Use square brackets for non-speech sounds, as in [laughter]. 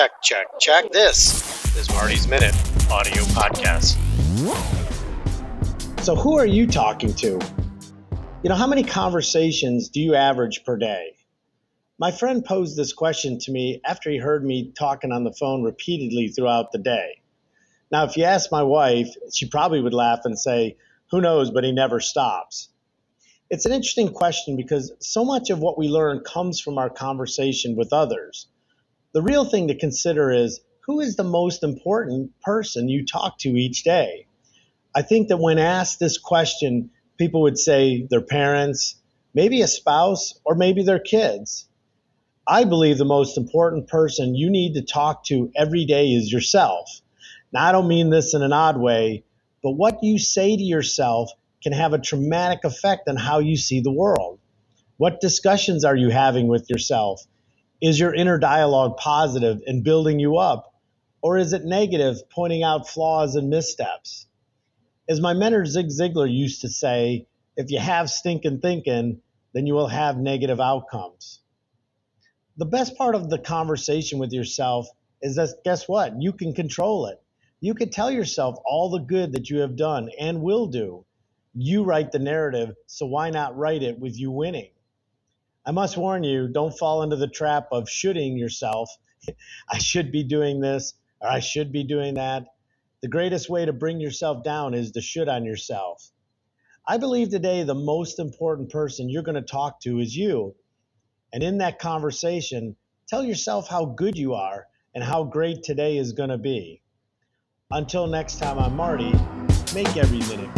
check, check, check. This is Marty's Minute audio podcast. So, who are you talking to? You know, how many conversations do you average per day? My friend posed this question to me after he heard me talking on the phone repeatedly throughout the day. Now, if you ask my wife, she probably would laugh and say, Who knows, but he never stops. It's an interesting question because so much of what we learn comes from our conversation with others. The real thing to consider is who is the most important person you talk to each day? I think that when asked this question, people would say their parents, maybe a spouse, or maybe their kids. I believe the most important person you need to talk to every day is yourself. Now, I don't mean this in an odd way, but what you say to yourself can have a traumatic effect on how you see the world. What discussions are you having with yourself? Is your inner dialogue positive and building you up? Or is it negative, pointing out flaws and missteps? As my mentor Zig Ziglar used to say, if you have stinking thinking, then you will have negative outcomes. The best part of the conversation with yourself is that guess what? You can control it. You can tell yourself all the good that you have done and will do. You write the narrative, so why not write it with you winning? I must warn you, don't fall into the trap of shooting yourself. [laughs] I should be doing this or I should be doing that. The greatest way to bring yourself down is to should on yourself. I believe today the most important person you're going to talk to is you. And in that conversation, tell yourself how good you are and how great today is going to be. Until next time, I'm Marty. Make every minute